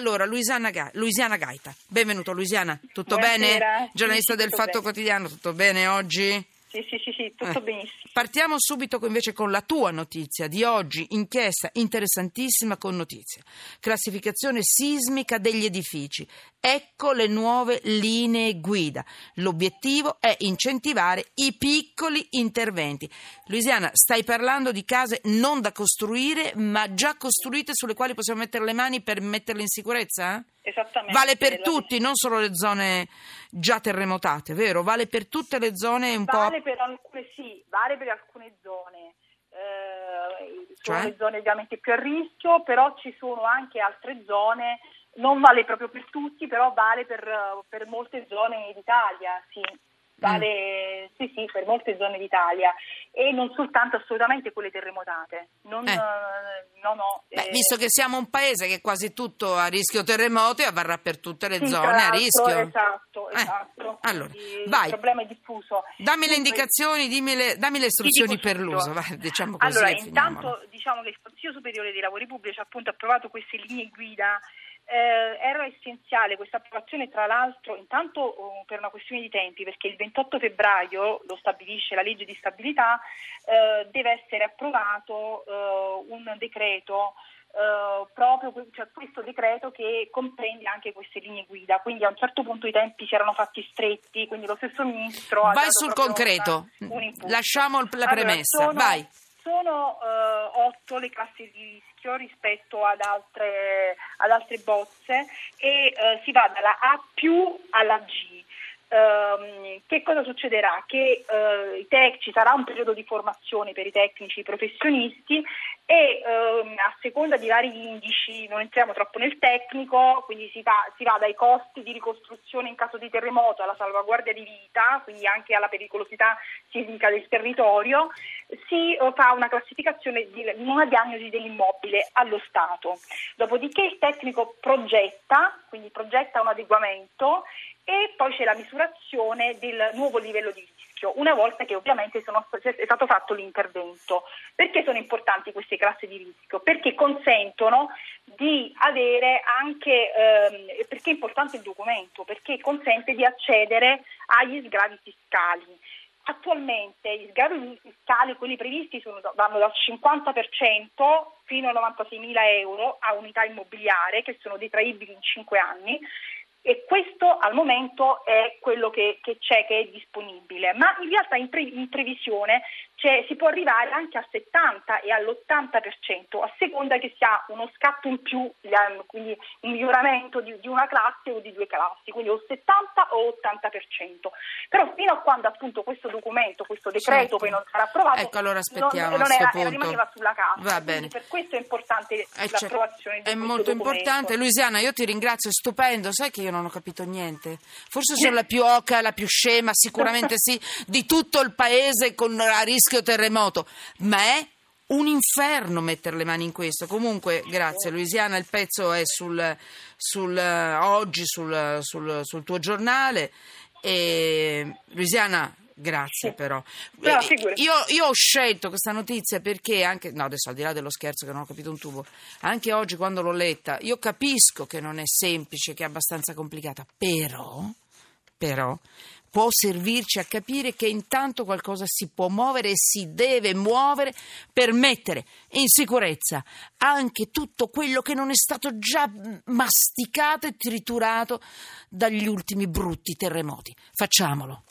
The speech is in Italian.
Allora, Luisiana, Ga- Luisiana Gaita, benvenuto Luisiana, tutto Buonasera. bene? Giornalista Sì, del Fatto bene. Quotidiano, tutto bene oggi? Sì, sì, sì, sì, tutto Eh. benissimo. Partiamo subito invece con la tua notizia di oggi, inchiesta interessantissima con notizia. Classificazione sismica degli edifici. Ecco le nuove linee guida. L'obiettivo è incentivare i piccoli interventi. Luisiana, stai parlando di case non da costruire, ma già costruite sulle quali possiamo mettere le mani per metterle in sicurezza? Esattamente. Vale per La- tutti, non solo le zone già terremotate, vero? Vale per tutte le zone un po'... Vale per alcune sì, vale per alcune zone. Eh, sono Cioè? le zone ovviamente più a rischio, però ci sono anche altre zone, non vale proprio per tutti, però vale per, per molte zone d'Italia, sì. Vale sì, sì, per molte zone d'Italia e non soltanto assolutamente quelle terremotate. Non, Eh. eh, no, no, Beh, eh, visto che siamo un paese che è quasi tutto a rischio terremoti, avverrà per tutte le sì, zone a rischio. Esatto, Eh, esatto. allora, Quindi vai. Il problema è diffuso. Dammi le Dunque, indicazioni, dimmi le- dammi le istruzioni per l'uso, vai, diciamo così Allora, e intanto diciamo che il Consiglio Superiore dei Lavori Pubblici appunto ha approvato queste linee guida. Eh, era essenziale questa approvazione, tra l'altro, intanto oh, per una questione di tempi, perché il 28 febbraio, lo stabilisce la legge di stabilità, eh, deve essere approvato eh, un decreto eh, proprio cioè questo decreto che comprende anche queste linee guida, quindi a un certo punto i tempi si erano fatti stretti, quindi lo stesso ministro ha Vai sul concreto, lasciamo la Allora, premessa, sono- vai. Sono eh, otto le classi di rischio rispetto ad altre, ad altre bozze e eh, si va dalla A più alla G. Ehm, che cosa succederà? Che eh, i tec- ci sarà un periodo di formazione per i tecnici professionisti e ehm, a seconda di vari indici, non entriamo troppo nel tecnico, quindi si va, si va dai costi di ricostruzione in caso di terremoto alla salvaguardia di vita, quindi anche alla pericolosità sismica del territorio, si eh, fa una classificazione, di, una diagnosi dell'immobile allo Stato. Dopodiché il tecnico progetta, quindi progetta un adeguamento e poi c'è la misurazione del nuovo livello di rischio, una volta che ovviamente sono- è stato fatto l'intervento. Perché sono importanti queste classi di rischio? Perché consentono di avere anche, ehm, perché è importante il documento? Perché consente di accedere agli sgravi fiscali. Attualmente gli sgravi fiscali, quelli previsti, sono, vanno dal 50% fino a 96.000 euro a unità immobiliare che sono detraibili in 5 anni e questo al momento è quello che, che c'è, che è disponibile, ma in realtà in, pre- in previsione c'è- si può arrivare anche al 70 e all'80% a seconda che si ha uno scatto in più, quindi un miglioramento di, di una classe o di due classi, quindi o 70 o 80%. Però fino a quando appunto questo documento, questo decreto Certo. poi non sarà approvato, Ecco, allora aspettiamo non, non era- punto. rimaneva sulla carta. Va Quindi bene. Per questo è importante Eh, certo. l'approvazione di È molto documento. importante. Luisiana, io ti ringrazio, stupendo. Sai che io non ho capito niente. Forse sono la più oca, la più scema, sicuramente sì, di tutto il paese con a rischio terremoto. Ma è un inferno mettere le mani in questo. Comunque, grazie Luisiana, il pezzo è sul, sul, eh, oggi sul, sul- sul tuo giornale. E, Luisiana, grazie però. No, Eh, io, io ho scelto questa notizia perché anche, no adesso al di là dello scherzo che non ho capito un tubo, anche oggi quando l'ho letta, io capisco che non è semplice, che è abbastanza complicata, però, però può servirci a capire che intanto qualcosa si può muovere e si deve muovere per mettere in sicurezza anche tutto quello che non è stato già masticato e triturato dagli ultimi brutti terremoti. Facciamolo.